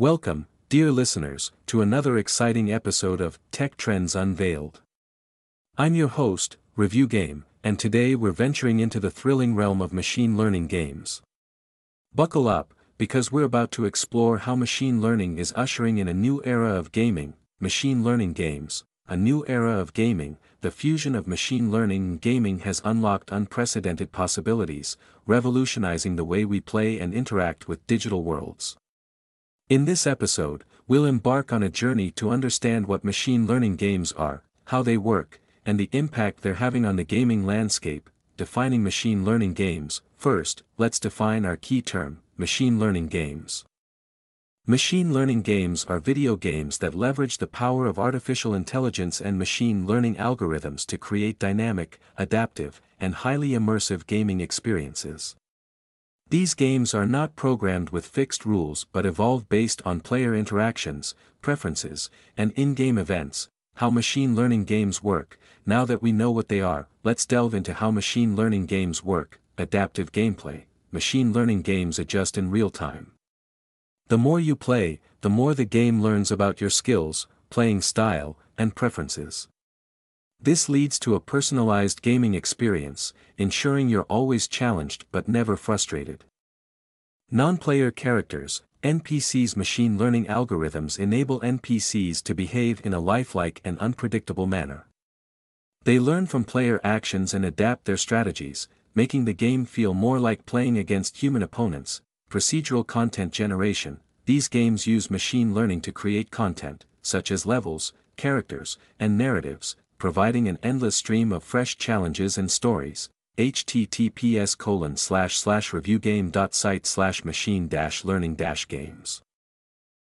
Welcome, dear listeners, to another exciting episode of Tech Trends Unveiled. I'm your host, Reviewgame, and today we're venturing into the thrilling realm of machine learning games. Buckle up, because we're about to explore how machine learning is ushering in a new era of gaming, machine learning games, a new era of gaming, the fusion of machine learning and gaming has unlocked unprecedented possibilities, revolutionizing the way we play and interact with digital worlds. In this episode, we'll embark on a journey to understand what machine learning games are, how they work, and the impact they're having on the gaming landscape, defining machine learning games. First, let's define our key term, machine learning games. Machine learning games are video games that leverage the power of artificial intelligence and machine learning algorithms to create dynamic, adaptive, and highly immersive gaming experiences. These games are not programmed with fixed rules but evolve based on player interactions, preferences, and in-game events. How machine learning games work, now that we know what they are, let's delve into how machine learning games work, adaptive gameplay, machine learning games adjust in real time. The more you play, the more the game learns about your skills, playing style, and preferences. This leads to a personalized gaming experience, ensuring you're always challenged but never frustrated. Non-player characters, NPCs machine learning algorithms enable NPCs to behave in a lifelike and unpredictable manner. They learn from player actions and adapt their strategies, making the game feel more like playing against human opponents. Procedural content generation, these games use machine learning to create content, such as levels, characters, and narratives, providing an endless stream of fresh challenges and stories. https reviewgame.site machine learning games